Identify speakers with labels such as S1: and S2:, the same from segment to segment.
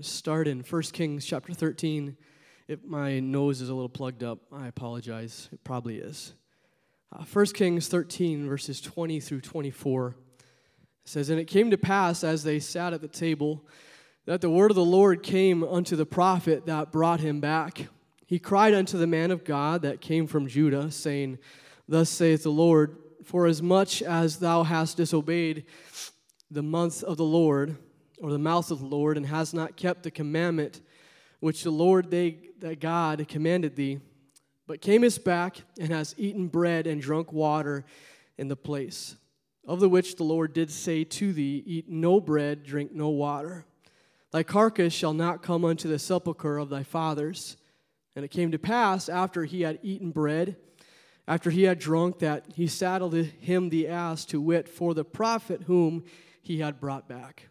S1: Start in 1 Kings chapter 13. If my nose is a little plugged up, I apologize. It probably is. Uh, 1 Kings 13, verses 20 through 24 says, And it came to pass as they sat at the table that the word of the Lord came unto the prophet that brought him back. He cried unto the man of God that came from Judah, saying, Thus saith the Lord, For as much as thou hast disobeyed the month of the Lord, or the mouth of the Lord, and has not kept the commandment which the Lord they, that God commanded thee, but camest back and hast eaten bread and drunk water in the place, of the which the Lord did say to thee, Eat no bread, drink no water. Thy carcass shall not come unto the sepulchre of thy fathers. And it came to pass, after he had eaten bread, after he had drunk, that he saddled him the ass to wit for the prophet whom he had brought back.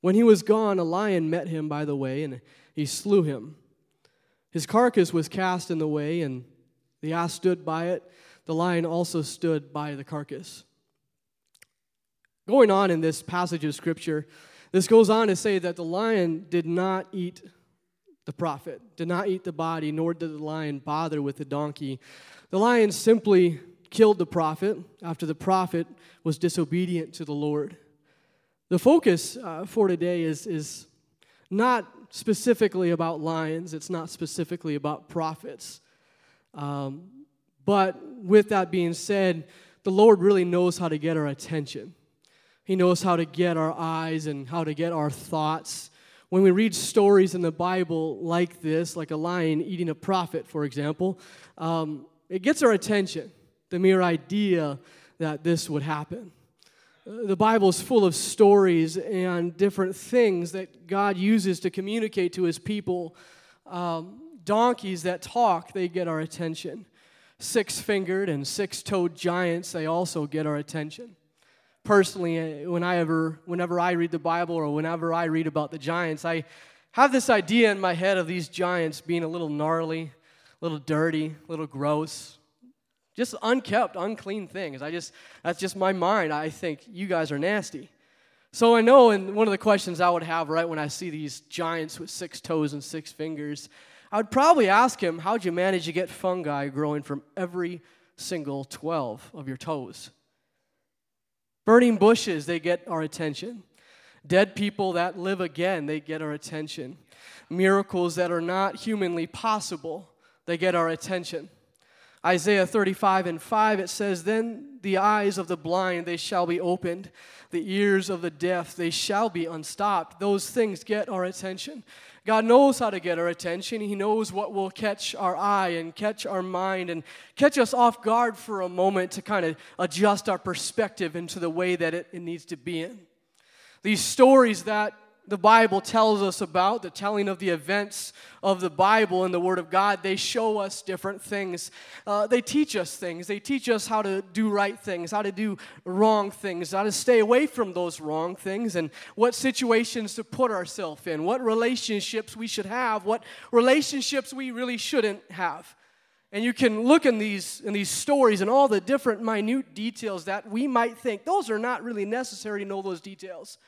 S1: When he was gone, a lion met him by the way, and he slew him. His carcass was cast in the way, and the ass stood by it. The lion also stood by the carcass. Going on in this passage of scripture, this goes on to say that the lion did not eat the prophet, did not eat the body, nor did the lion bother with the donkey. The lion simply killed the prophet after the prophet was disobedient to the Lord. The focus uh, for today is, is not specifically about lions, it's not specifically about prophets. Um, but with that being said, the Lord really knows how to get our attention. He knows how to get our eyes and how to get our thoughts. When we read stories in the Bible like this, like a lion eating a prophet, for example, um, it gets our attention, the mere idea that this would happen the Bible is full of stories and different things that God uses to communicate to his people. Um, donkeys that talk, they get our attention. Six fingered and six toed giants, they also get our attention. Personally, uh, when I ever, whenever I read the Bible or whenever I read about the giants, I have this idea in my head of these giants being a little gnarly, a little dirty, a little gross, just unkept, unclean things. I just, that's just my mind. I think you guys are nasty. So I know, and one of the questions I would have right when I see these giants with six toes and six fingers, I would probably ask him, How'd you manage to get fungi growing from every single 12 of your toes? Burning bushes, they get our attention. Dead people that live again, they get our attention. Miracles that are not humanly possible, they get our attention. Isaiah 35 and 5, it says, Then the eyes of the blind, they shall be opened. The ears of the deaf, they shall be unstopped. Those things get our attention. God knows how to get our attention. He knows what will catch our eye and catch our mind and catch us off guard for a moment to kind of adjust our perspective into the way that it, it needs to be in. These stories that the Bible tells us about, the telling of the events of the Bible and the Word of God, they show us different things. Uh, they teach us things. They teach us how to do right things, how to do wrong things, how to stay away from those wrong things, and what situations to put ourselves in, what relationships we should have, what relationships we really shouldn't have. And you can look in these, in these stories and all the different minute details that we might think those are not really necessary to know those details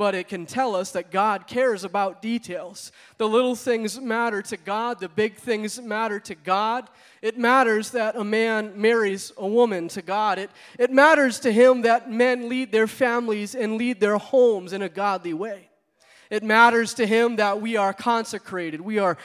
S1: but it can tell us that God cares about details. The little things matter to God, the big things matter to God. It matters that a man marries a woman to God. It, it matters to him that men lead their families and lead their homes in a godly way. It matters to him that we are consecrated, we are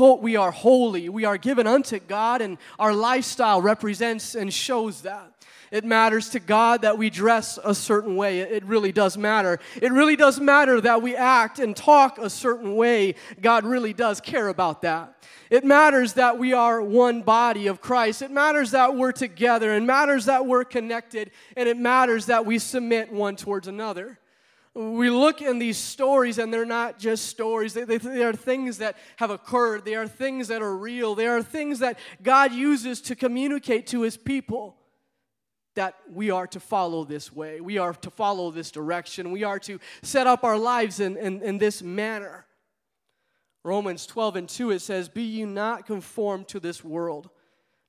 S1: we are holy, we are given unto God, and our lifestyle represents and shows that. It matters to God that we dress a certain way. It really does matter. It really does matter that we act and talk a certain way. God really does care about that. It matters that we are one body of Christ. It matters that we're together. It matters that we're connected. And it matters that we submit one towards another. We look in these stories, and they're not just stories. They, they, they, are things that have occurred. They are things that are real. They are things that God uses to communicate to his people that we are to follow this way. We are to follow this direction. We are to set up our lives in, in, in this manner. Romans 12 and 2, it says, Be ye not conformed to this world,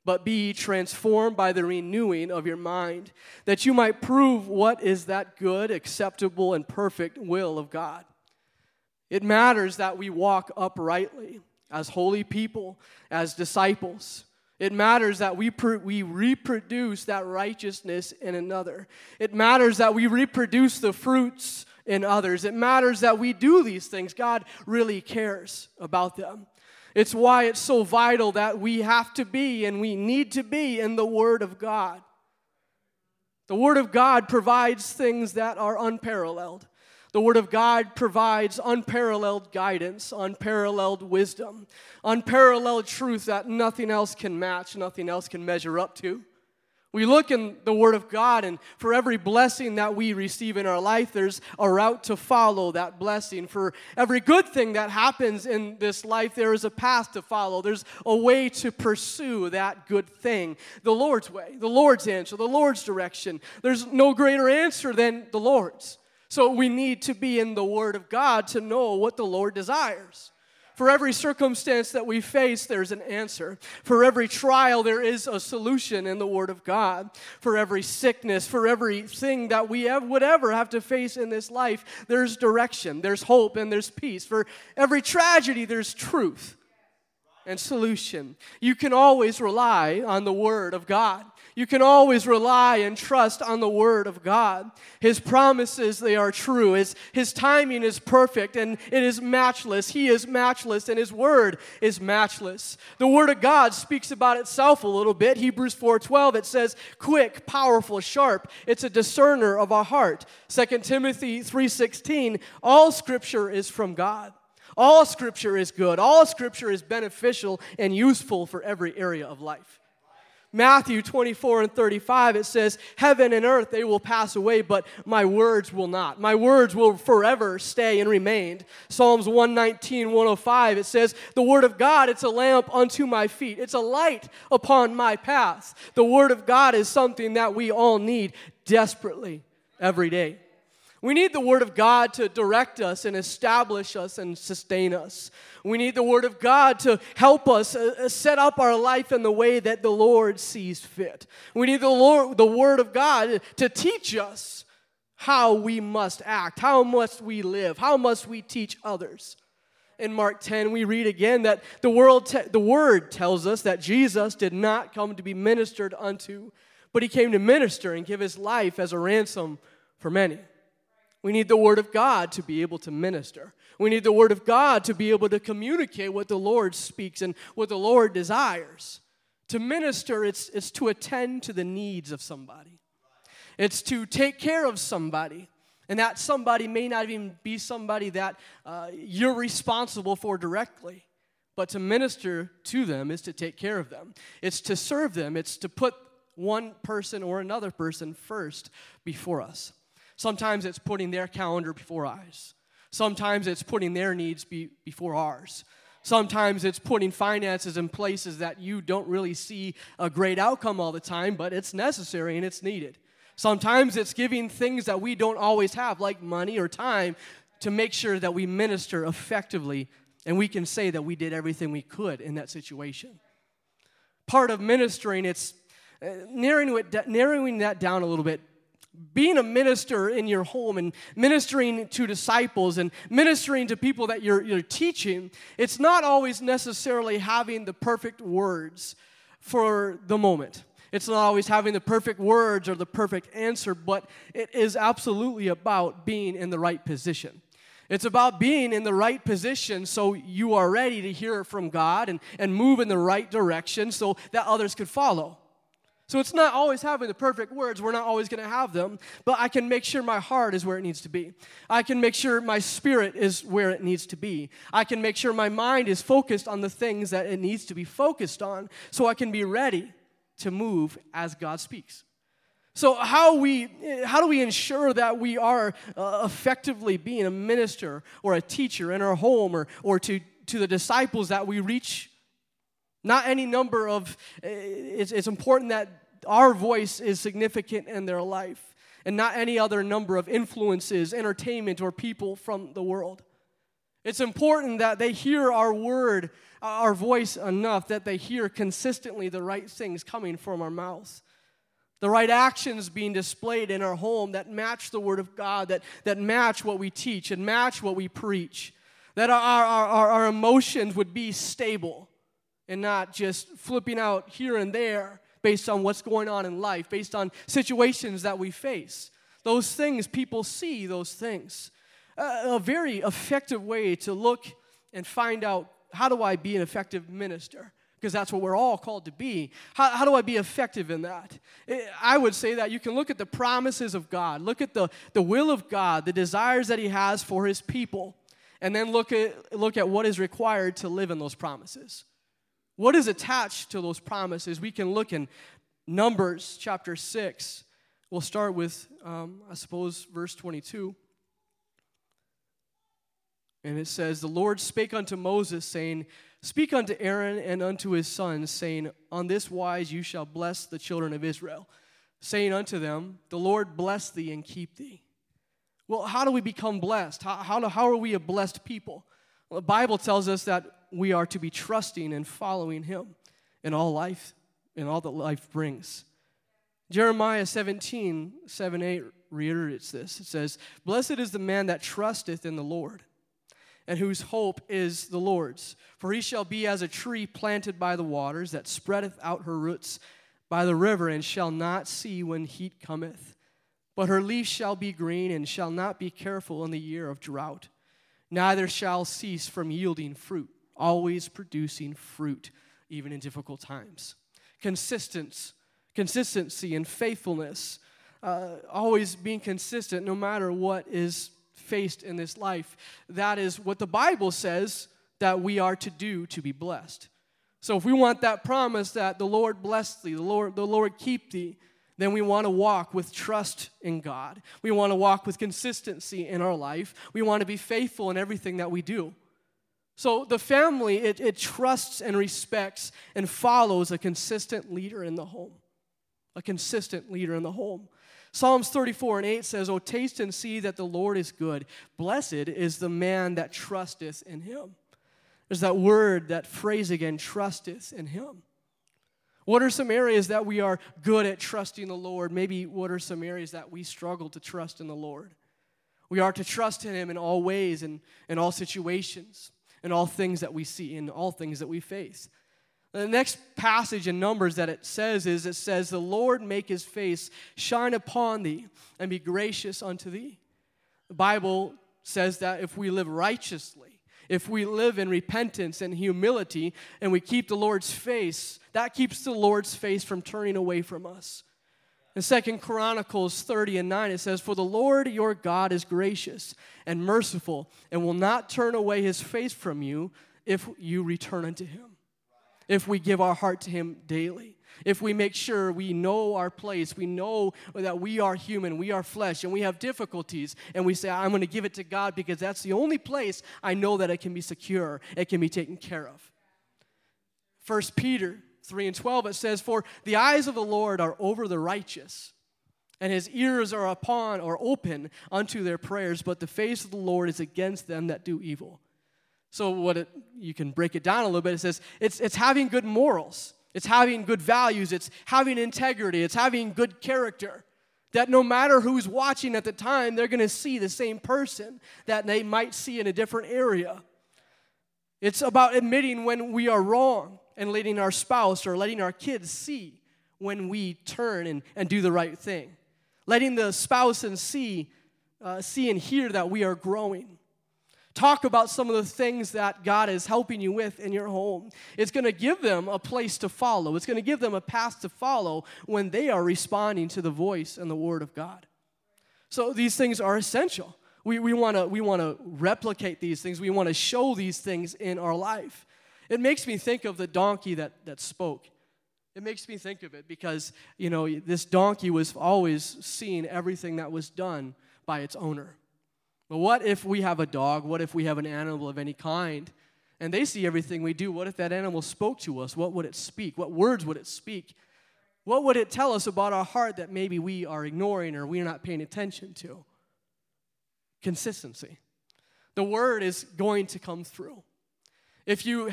S1: but be transformed by the renewing of your mind, that you might prove what is that good, acceptable, and perfect will of God. It matters that we walk uprightly as holy people, as disciples. It matters that we, pr- we reproduce that righteousness in another. It matters that we reproduce the fruits in others. It matters that we do these things. God really cares about them. It's why it's so vital that we have to be and we need to be in the Word of God. The Word of God provides things that are unparalleled. The Word of God provides unparalleled guidance, unparalleled wisdom, unparalleled truth that nothing else can match, nothing else can measure up to. We look in the Word of God, and for every blessing that we receive in our life, there's a route to follow that blessing. For every good thing that happens in this life, there is a path to follow. There's a way to pursue that good thing. The Lord's way, the Lord's answer, the Lord's direction. There's no greater answer than the Lord's. So we need to be in the Word of God to know what the Lord desires. For every circumstance that we face, there's an answer. For every trial, there is a solution in the Word of God. For every sickness, for everything that we have, would ever have to face in this life, there's direction, there's hope, and there's peace. For every tragedy, there's truth and solution. You can always rely on the Word of God. You can always rely and trust on the Word of God. His promises, they are true. His, his timing is perfect and it is matchless. He is matchless and His Word is matchless. The Word of God speaks about itself a little bit. Hebrews 4.12, it says, quick, powerful, sharp. It's a discerner of our heart. 2 Timothy 3.16, all Scripture is from God. All Scripture is good. All Scripture is beneficial and useful for every area of life. Matthew 24 and 35, it says, Heaven and earth, they will pass away, but my words will not. My words will forever stay and remain. Psalms 119, 105, it says, The word of God, it's a lamp unto my feet, it's a light upon my path. The word of God is something that we all need desperately every day. We need the Word of God to direct us and establish us and sustain us. We need the Word of God to help us uh, uh, set up our life in the way that the Lord sees fit. We need the, Lord, the Word of God to teach us how we must act, how must we live, how must we teach others. In Mark 10, we read again that the, world te- the Word tells us that Jesus did not come to be ministered unto, but He came to minister and give His life as a ransom for many. We need the Word of God to be able to minister. We need the Word of God to be able to communicate what the Lord speaks and what the Lord desires. To minister, it's, it's to attend to the needs of somebody, it's to take care of somebody. And that somebody may not even be somebody that uh, you're responsible for directly. But to minister to them is to take care of them. It's to serve them. It's to put one person or another person first before us. Sometimes it's putting their calendar before ours. Sometimes it's putting their needs be, before ours. Sometimes it's putting finances in places that you don't really see a great outcome all the time, but it's necessary and it's needed. Sometimes it's giving things that we don't always have, like money or time, to make sure that we minister effectively and we can say that we did everything we could in that situation. Part of ministering, it's uh, narrowing, it, narrowing that down a little bit being a minister in your home and ministering to disciples and ministering to people that you're, you're teaching, it's not always necessarily having the perfect words for the moment. It's not always having the perfect words or the perfect answer, but it is absolutely about being in the right position. It's about being in the right position so you are ready to hear from God and, and move in the right direction so that others could follow. So it's not always having the perfect words. We're not always going to have them, but I can make sure my heart is where it needs to be. I can make sure my spirit is where it needs to be. I can make sure my mind is focused on the things that it needs to be focused on so I can be ready to move as God speaks. So how we how do we ensure that we are uh, effectively being a minister or a teacher in our home or or to to the disciples that we reach not any number of, eh, it's, it's important that our voice is significant in their life, and not any other number of influences, entertainment, or people from the world. It's important that they hear our word, our voice enough that they hear consistently the right things coming from our mouths. The right actions being displayed in our home that match the word of God, that, that match what we teach and match what we preach that our, our, our, our emotions would be stable and not just flipping out here and there based on what's going on in life, based on situations that we face. Those things, people see those things. Uh, a very effective way to look and find out how do I be an effective minister? Because that's what we're all called to be. How, how do I be effective in that? I would say that you can look at the promises of God, look at the, the will of God, the desires that He has for His people, and then look at, look at what is required to live in those promises. What is attached to those promises? We can look in Numbers chapter 6. We'll start with, um, I suppose, verse 22. And it says, The Lord spake unto Moses, saying, Speak unto Aaron and unto his sons, saying, On this wise you shall bless the children of Israel, saying unto them, The Lord bless thee and keep thee. Well, how do we become blessed? How, how, how are we a blessed people? Well, the Bible tells us that we are to be trusting and following Him in all life, in all that life brings. Jeremiah 17, 7, 8 reiterates this. It says, Blessed is the man that trusteth in the Lord, and whose hope is the Lord's. For he shall be as a tree planted by the waters, that spreadeth out her roots by the river, and shall not see when heat cometh. But her leaf shall be green, and shall not be careful in the year of drought, neither shall cease from yielding fruit always producing fruit, even in difficult times. Consistence, consistency and faithfulness, uh, always being consistent no matter what is faced in this life. That is what the Bible says that we are to do to be blessed. So if we want that promise that the Lord bless thee, the Lord, the Lord keep thee, then we want to walk with trust in God. We want to walk with consistency in our life. We want to be faithful in everything that we do. So the family, it, it trusts and respects and follows a consistent leader in the home. A consistent leader in the home. Psalms 34 and 8 says, O taste and see that the Lord is good. Blessed is the man that trusteth in him. There's that word, that phrase again, trusteth in him. What are some areas that we are good at trusting the Lord? Maybe what are some areas that we struggle to trust in the Lord? We are to trust in him in all ways and in all situations in all things that we see, in all things that we face. The next passage in Numbers that it says is it says, The Lord make his face shine upon thee and be gracious unto thee. The Bible says that if we live righteously, if we live in repentance and humility, and we keep the Lord's face, that keeps the Lord's face from turning away from us. In Second Chronicles 30 and 9, it says, For the Lord your God is gracious and merciful, and will not turn away his face from you if you return unto him. If we give our heart to him daily. If we make sure we know our place, we know that we are human, we are flesh, and we have difficulties, and we say, I'm going to give it to God because that's the only place I know that it can be secure, it can be taken care of. First Peter 3 and 12, it says, For the eyes of the Lord are over the righteous, and his ears are upon or open unto their prayers, but the face of the Lord is against them that do evil. So, what it, you can break it down a little bit, it says it's, it's having good morals, it's having good values, it's having integrity, it's having good character. That no matter who's watching at the time, they're going to see the same person that they might see in a different area. It's about admitting when we are wrong and letting our spouse or letting our kids see when we turn and, and do the right thing. Letting the spouse and see, uh, see and hear that we are growing. Talk about some of the things that God is helping you with in your home. It's going to give them a place to follow. It's going to give them a path to follow when they are responding to the voice and the word of God. So these things are essential. We, we want to we wanna replicate these things. We want to show these things in our life. It makes me think of the donkey that, that spoke. It makes me think of it because, you know, this donkey was always seeing everything that was done by its owner. But what if we have a dog? What if we have an animal of any kind? And they see everything we do. What if that animal spoke to us? What would it speak? What words would it speak? What would it tell us about our heart that maybe we are ignoring or we're not paying attention to? Consistency. The word is going to come through. If you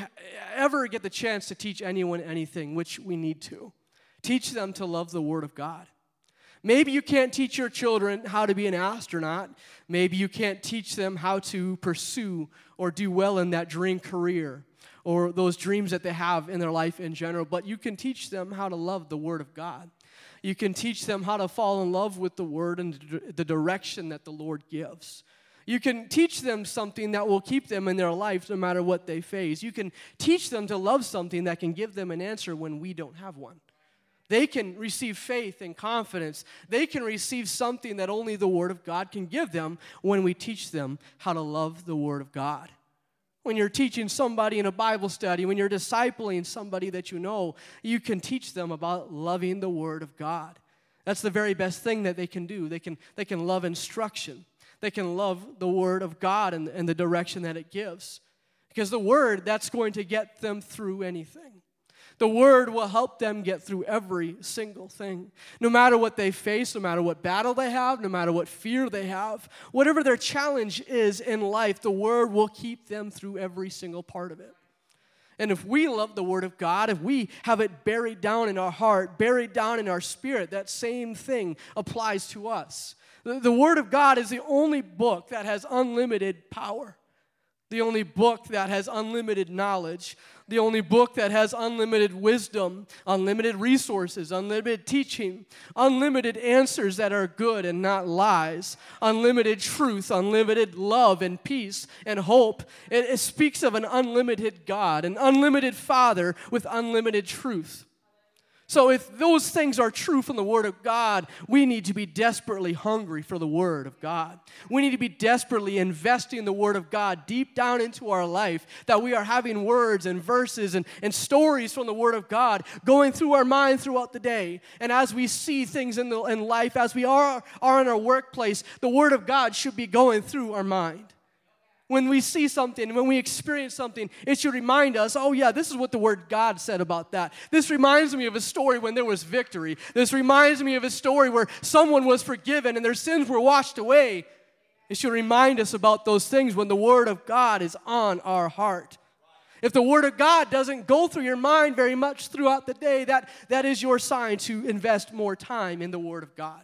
S1: ever get the chance to teach anyone anything, which we need to, teach them to love the Word of God. Maybe you can't teach your children how to be an astronaut. Maybe you can't teach them how to pursue or do well in that dream career or those dreams that they have in their life in general, but you can teach them how to love the Word of God. You can teach them how to fall in love with the Word and the direction that the Lord gives. You can teach them something that will keep them in their life no matter what they face. You can teach them to love something that can give them an answer when we don't have one. They can receive faith and confidence. They can receive something that only the Word of God can give them when we teach them how to love the Word of God. When you're teaching somebody in a Bible study, when you're discipling somebody that you know, you can teach them about loving the Word of God. That's the very best thing that they can do. They can, they can love instruction, they can love the Word of God and, and the direction that it gives. Because the Word, that's going to get them through anything. The word will help them get through every single thing. No matter what they face, no matter what battle they have, no matter what fear they have, whatever their challenge is in life, the word will keep them through every single part of it. And if we love the Word of God, if we have it buried down in our heart, buried down in our spirit, that same thing applies to us. The, the Word of God is the only book that has unlimited power, the only book that has unlimited knowledge, the only book that has unlimited wisdom, unlimited resources, unlimited teaching, unlimited answers that are good and not lies, unlimited truth, unlimited love and peace and hope. It, it speaks of an unlimited God, an unlimited Father with unlimited truth. So, if those things are true from the Word of God, we need to be desperately hungry for the Word of God. We need to be desperately investing the Word of God deep down into our life, that we are having words and verses and, and stories from the Word of God going through our mind throughout the day. And as we see things in, the, in life, as we are, are in our workplace, the Word of God should be going through our mind when we see something, when we experience something, it should remind us, oh, yeah, this is what the Word God said about that. This reminds me of a story when there was victory. This reminds me of a story where someone was forgiven and their sins were washed away. It should remind us about those things when the Word of God is on our heart. If the Word of God doesn't go through your mind very much throughout the day, that, that is your sign to invest more time in the Word of God.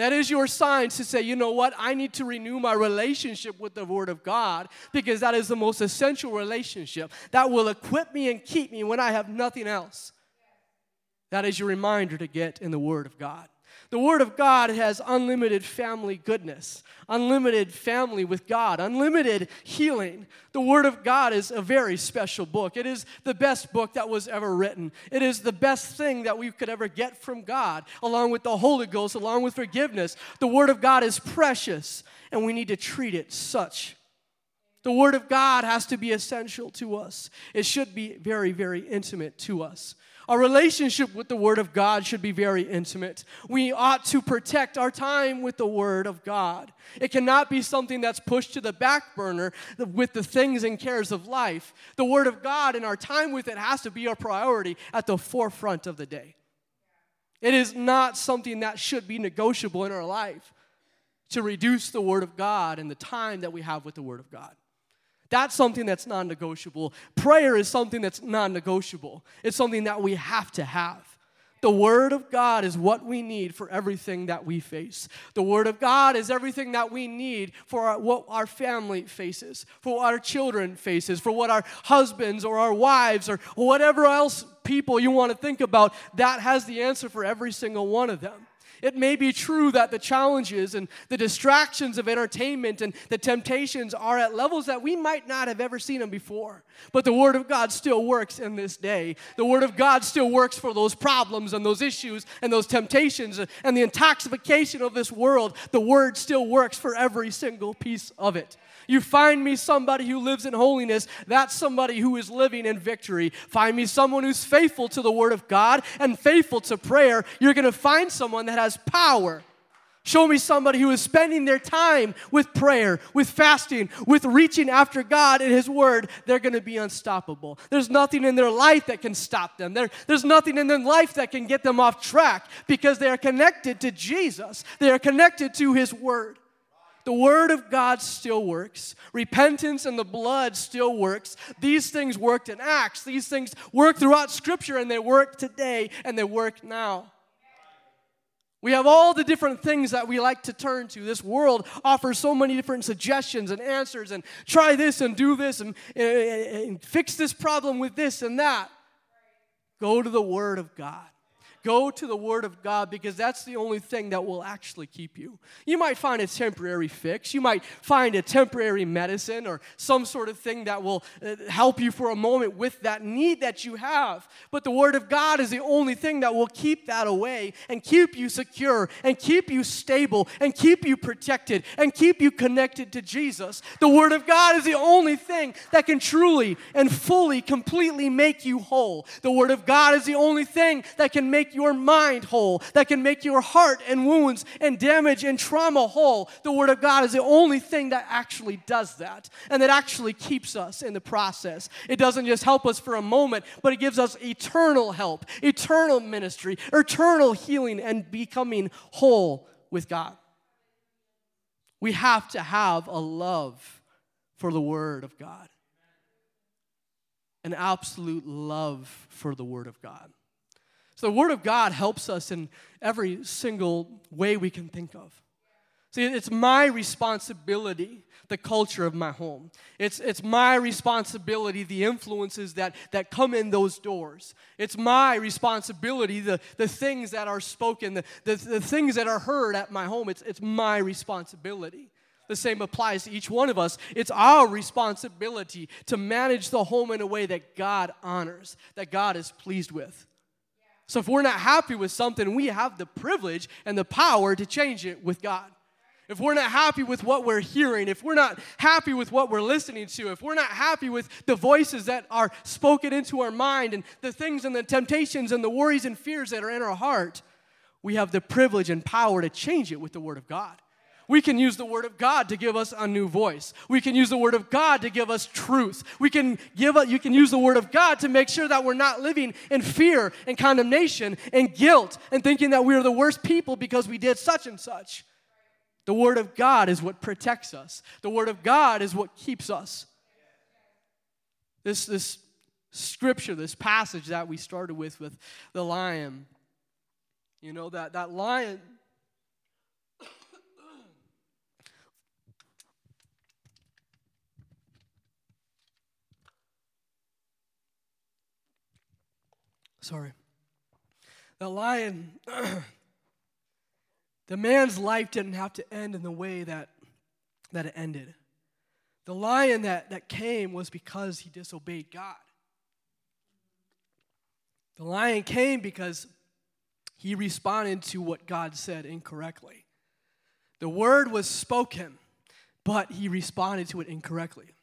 S1: That is your sign to say, you know what, I need to renew my relationship with the Word of God because that is the most essential relationship that will equip me and keep me when I have nothing else. That is your reminder to get in the Word of God. The Word of God has unlimited family goodness, unlimited family with God, unlimited healing. The Word of God is a very special book. It is the best book that was ever written. It is the best thing that we could ever get from God, along with the Holy Ghost, along with forgiveness. The Word of God is precious, and we need to treat it such. The Word of God has to be essential to us. It should be very, very intimate to us. Our relationship with the Word of God should be very intimate. We ought to protect our time with the Word of God. It cannot be something that's pushed to the back burner with the things and cares of life. The Word of God and our time with it has to be our priority at the forefront of the day. It is not something that should be negotiable in our life to reduce the Word of God and the time that we have with the Word of God. That's something that's non negotiable. Prayer is something that's non negotiable, it's something that we have to have. The Word of God is what we need for everything that we face. The Word of God is everything that we need for our, what our family faces, for what our children faces, for what our husbands or our wives or whatever else people you want to think about. That has the answer for every single one of them. It may be true that the challenges and the distractions of entertainment and the temptations are at levels that we might not have ever seen them before. But the Word of God still works in this day. The Word of God still works for those problems and those issues and those temptations and the intoxication of this world. The Word still works for every single piece of it. You find me somebody who lives in holiness, that's somebody who is living in victory. Find me someone who's faithful to the Word of God and faithful to prayer. You're going to find someone that has power. Show me somebody who is spending their time with prayer, with fasting, with reaching after God and His Word. They're going to be unstoppable. There's nothing in their life that can stop them. There, there's nothing in their life that can get them off track because they are connected to Jesus, they are connected to His Word. The Word of God still works. Repentance and the blood still works. These things worked in Acts. These things work throughout Scripture, and they work today, and they work now. We have all the different things that we like to turn to. This world offers so many different suggestions and answers, and try this and do this and, and, and fix this problem with this and that. Go to the Word of God. Go to the Word of God because that's the only thing that will actually keep you. You might find a temporary fix. You might find a temporary medicine or some sort of thing that will uh, help you for a moment with that need that you have. But the Word of God is the only thing that will keep that away and keep you secure and keep you stable and keep you protected and keep you connected to Jesus. The Word of God is the only thing that can truly and fully, completely make you whole. The Word of God is the only thing that can make make your mind whole, that can make your heart and wounds and damage and trauma whole. The Word of God is the only thing that actually does that and that actually keeps us in the process. It doesn't just help us for a moment, but it gives us eternal help, eternal ministry, eternal healing, and becoming whole with God. We have to have a love for the Word of God, an absolute love for the Word of God. So the Word of God helps us in every single way we can think of. See, it's my responsibility, the culture of my home. It's, it's my responsibility, the influences that, that come in those doors. It's my responsibility, the, the things that are spoken, the, the, the things that are heard at my home. It's, it's my responsibility. The same applies to each one of us. It's our responsibility to manage the home in a way that God honors, that God is pleased with. So if we're not happy with something, we have the privilege and the power to change it with God. If we're not happy with what we're hearing, if we're not happy with what we're listening to, if we're not happy with the voices that are spoken into our mind and the things and the temptations and the worries and fears that are in our heart, we have the privilege and power to change it with the Word of God. We can use the Word of God to give us a new voice. We can use the Word of God to give us truth. We can give a, you can use the Word of God to make sure that we're not living in fear and condemnation and guilt and thinking that we're the worst people because we did such and such. The Word of God is what protects us. The Word of God is what keeps us. This, this scripture, this passage that we started with, with the lion, you know, that, that lion Sorry. The lion, the man's life didn't have to end in the way that, that it ended. The lion that, that came was because he disobeyed God. The lion came because he responded to what God said incorrectly. The word was spoken, but he responded to it incorrectly.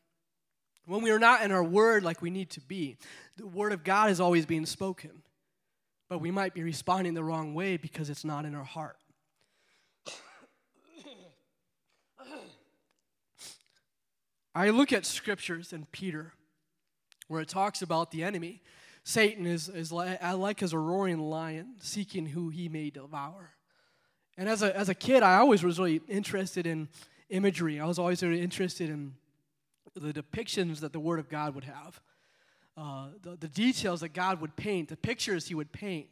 S1: When we are not in our word like we need to be, the word of God is always being spoken, but we might be responding the wrong way because it's not in our heart. I look at scriptures in Peter where it talks about the enemy. Satan is, is like, like as a roaring lion seeking who he may devour. And as a, as a kid, I always was really interested in imagery. I was always really interested in the depictions that the Word of God would have, uh, the, the details that God would paint, the pictures He would paint.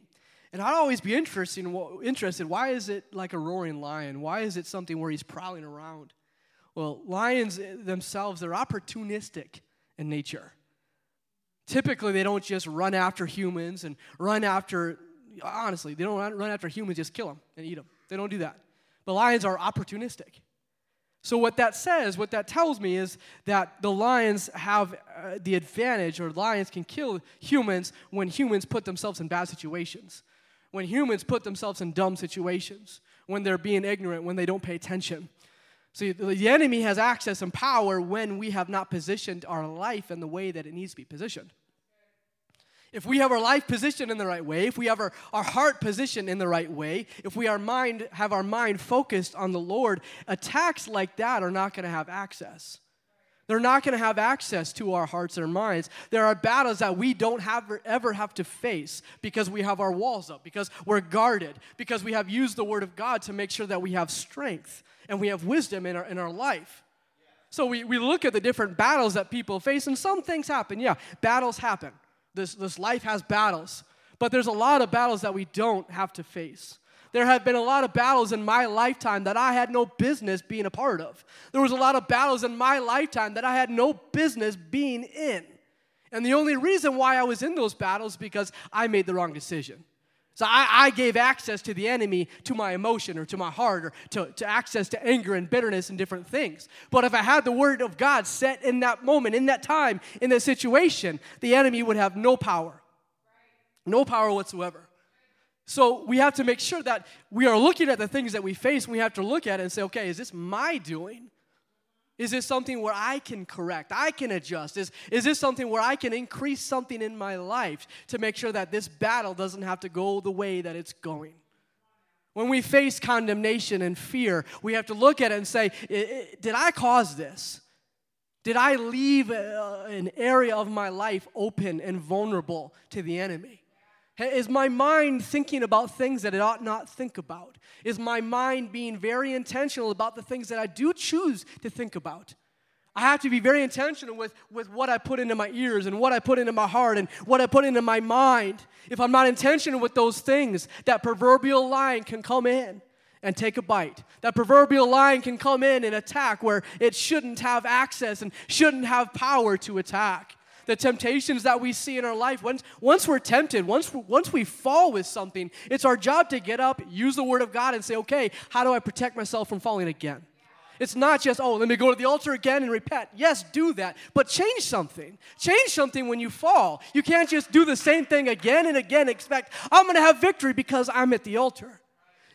S1: And I'd always be interested, interested why is it like a roaring lion? Why is it something where he's prowling around? Well, lions themselves, they're opportunistic in nature. Typically, they don't just run after humans and run after, honestly, they don't run after humans, just kill them and eat them. They don't do that. But lions are opportunistic. So, what that says, what that tells me is that the lions have uh, the advantage, or lions can kill humans when humans put themselves in bad situations, when humans put themselves in dumb situations, when they're being ignorant, when they don't pay attention. See, the enemy has access and power when we have not positioned our life in the way that it needs to be positioned. If we have our life positioned in the right way, if we have our, our heart positioned in the right way, if we our mind, have our mind focused on the Lord, attacks like that are not going to have access. They're not going to have access to our hearts and our minds. There are battles that we don't have, ever have to face because we have our walls up, because we're guarded, because we have used the Word of God to make sure that we have strength and we have wisdom in our, in our life. So we, we look at the different battles that people face, and some things happen. Yeah, battles happen. This, this life has battles, but there's a lot of battles that we don't have to face. There have been a lot of battles in my lifetime that I had no business being a part of. There was a lot of battles in my lifetime that I had no business being in. And the only reason why I was in those battles because I made the wrong decision. So I, I, gave access to the enemy to my emotion or to my heart or to, to access to anger and bitterness and different things. But if I had the word of God set in that moment, in that time, in that situation, the enemy would have no power. No power whatsoever. So we have to make sure that we are looking at the things that we face, and we have to look at it and say, okay, is this my doing? Is this something where I can correct? I can adjust? Is, is this something where I can increase something in my life to make sure that this battle doesn't have to go the way that it's going? When we face condemnation and fear, we have to look at it and say, Did I cause this? Did I leave uh, an area of my life open and vulnerable to the enemy? Is my mind thinking about things that it ought not think about? Is my mind being very intentional about the things that I do choose to think about? I have to be very intentional with, with what I put into my ears and what I put into my heart and what I put into my mind. If I'm not intentional with those things, that proverbial lion can come in and take a bite. That proverbial lion can come in and attack where it shouldn't have access and shouldn't have power to attack the temptations that we see in our life, once, once we're tempted, once, once we fall with something, it's our job to get up, use the Word of God, and say, okay, how do I protect myself from falling again? It's not just, oh, let me go to the altar again and repent. Yes, do that, but change something. Change something when you fall. You can't just do the same thing again and again, expect, I'm gonna have victory because I'm at the altar.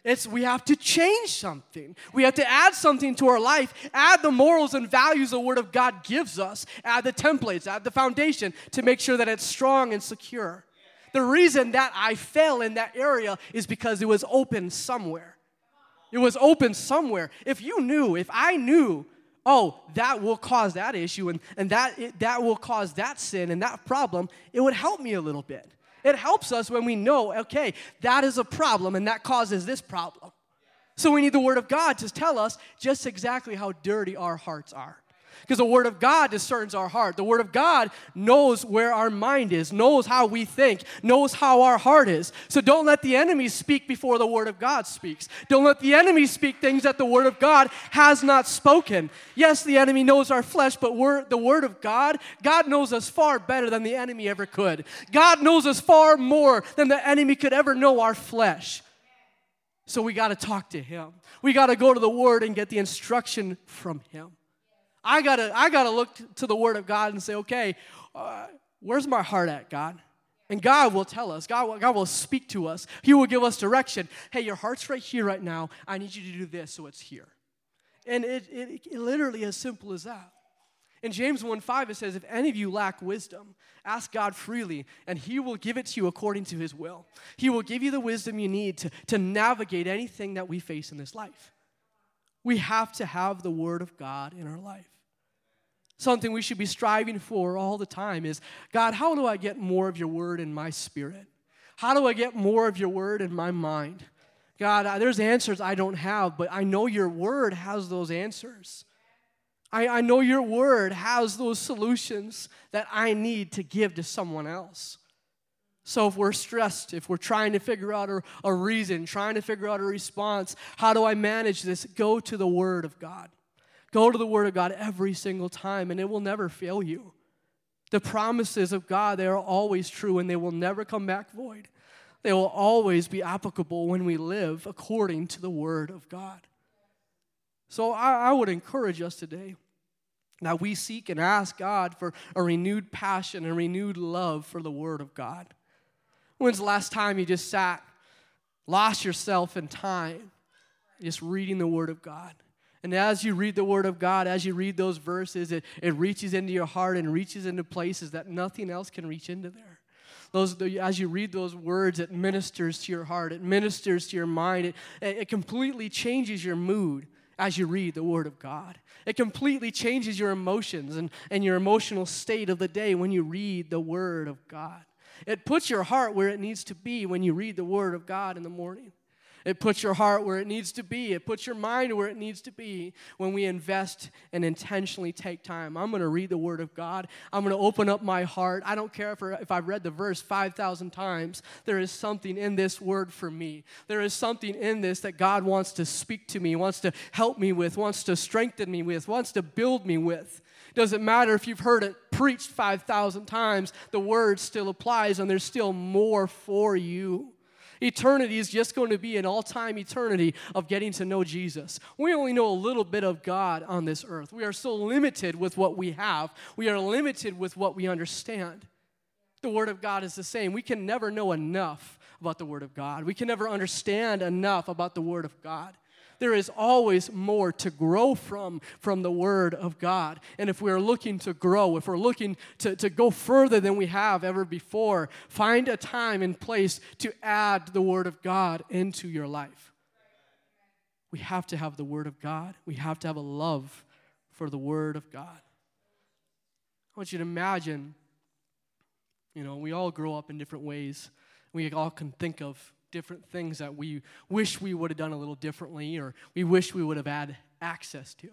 S1: It's we have to change something. We have to add something to our life, add the morals and values the Word of God gives us, add the templates, add the foundation to make sure that it's strong and secure. The reason that I fell in that area is because it was open somewhere. It was open somewhere. If you knew, if I knew, oh, that will cause that issue and, and that, that will cause that sin and that problem, it would help me a little bit. It helps us when we know, okay, that is a problem and that causes this problem. So we need the Word of God to tell us just exactly how dirty our hearts are. Because the Word of God discerns our heart. The Word of God knows where our mind is, knows how we think, knows how our heart is. So don't let the enemy speak before the Word of God speaks. Don't let the enemy speak things that the Word of God has not spoken. Yes, the enemy knows our flesh, but we're, the Word of God, God knows us far better than the enemy ever could. God knows us far more than the enemy could ever know our flesh. So we got to talk to Him. We got to go to the Word and get the instruction from Him. I gotta, I gotta look to the Word of God and say, okay, uh, where's my heart at, God? And God will tell us, God, God will speak to us. He will give us direction. Hey, your heart's right here, right now. I need you to do this, so it's here. And it, it, it literally as simple as that. In James 1 5, it says, If any of you lack wisdom, ask God freely, and He will give it to you according to His will. He will give you the wisdom you need to, to navigate anything that we face in this life. We have to have the Word of God in our life something we should be striving for all the time is God, how do I get more of your word in my spirit? How do I get more of your word in my mind? God, uh, there's answers I don't have, but I know your word has those answers. I, I know your word has those solutions that I need to give to someone else. So if we're stressed, if we're trying to figure out a, a reason, trying to figure out a response, how do I manage this? Go to the word of God. Go to the Word of God every single time, and it will never fail you. The promises of God, they are always true, and they will never come back void. They will always be applicable when we live according to the Word of God. So I, I would encourage us today that we seek and ask God for a renewed passion and renewed love for the Word of God. When's the last time you just sat, lost yourself in time, just reading the Word of God? And as you read the Word of God, as you read those verses, it, it reaches into your heart and reaches into places that nothing else can reach into there. Those, as you read those words, it ministers to your heart, it ministers to your mind, it, it completely changes your mood as you read the Word of God. It completely changes your emotions and, and your emotional state of the day when you read the Word of God. It puts your heart where it needs to be when you read the Word of God in the morning. It puts your heart where it needs to be. It puts your mind where it needs to be when we invest and intentionally take time. I'm going to read the Word of God. I'm going to open up my heart. I don't care if, if I've read the verse 5,000 times. There is something in this Word for me. There is something in this that God wants to speak to me, wants to help me with, wants to strengthen me with, wants to build me with. Doesn't matter if you've heard it preached 5,000 times, the Word still applies, and there's still more for you. Eternity is just going to be an all time eternity of getting to know Jesus. We only know a little bit of God on this earth. We are so limited with what we have, we are limited with what we understand. The Word of God is the same. We can never know enough about the Word of God, we can never understand enough about the Word of God there is always more to grow from from the Word of God. And if we are looking to grow, if we're looking to, to go further than we have ever before, find a time and place to add the Word of God into your life. We have to have the Word of God, we have to have a love for the Word of God. I want you to imagine, you know, we all grow up in different ways. We all can think of different things that we wish we would have done a little differently or we wish we would have had access to.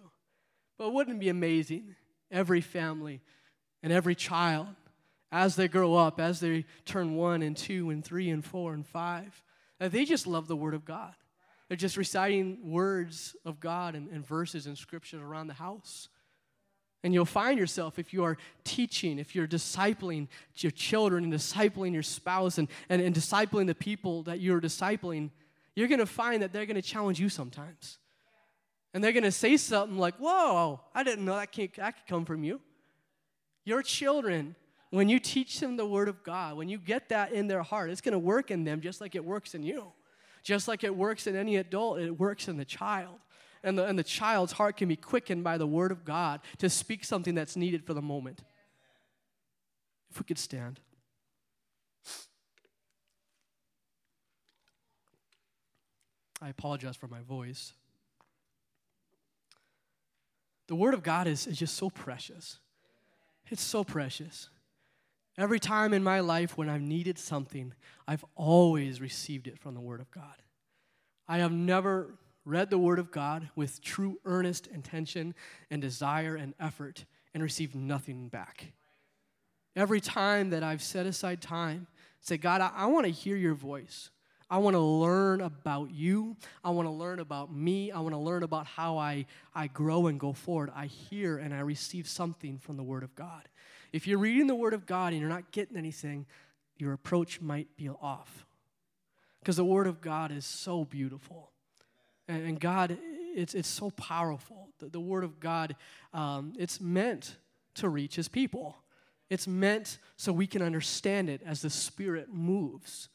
S1: But wouldn't it be amazing? Every family and every child, as they grow up, as they turn one and two and three and four and five, that they just love the Word of God. They're just reciting words of God and, and verses and scriptures around the house. And you'll find yourself, if you are teaching, if you're discipling your children and discipling your spouse and, and, and discipling the people that you're discipling, you're going to find that they're going to challenge you sometimes. And they're going to say something like, Whoa, I didn't know that, can't, that could come from you. Your children, when you teach them the Word of God, when you get that in their heart, it's going to work in them just like it works in you. Just like it works in any adult, it works in the child and the, and the child's heart can be quickened by the word of God to speak something that's needed for the moment. If we could stand. I apologize for my voice. The Word of God is, is just so precious. It's so precious. Every time in my life when I've needed something, I've always received it from the Word of God. I have never read the Word of God with true earnest intention and desire and effort and received nothing back. Every time that I've set aside time, say, God, I, I want to hear your voice. I want to learn about you. I want to learn about me. I want to learn about how I, I grow and go forward. I hear and I receive something from the Word of God. If you're reading the Word of God and you're not getting anything, your approach might be off. Because the Word of God is so beautiful. And, God, it's, it's so powerful. The, the Word of God, um, it's meant to reach His people. It's meant so we can understand it as the Spirit moves.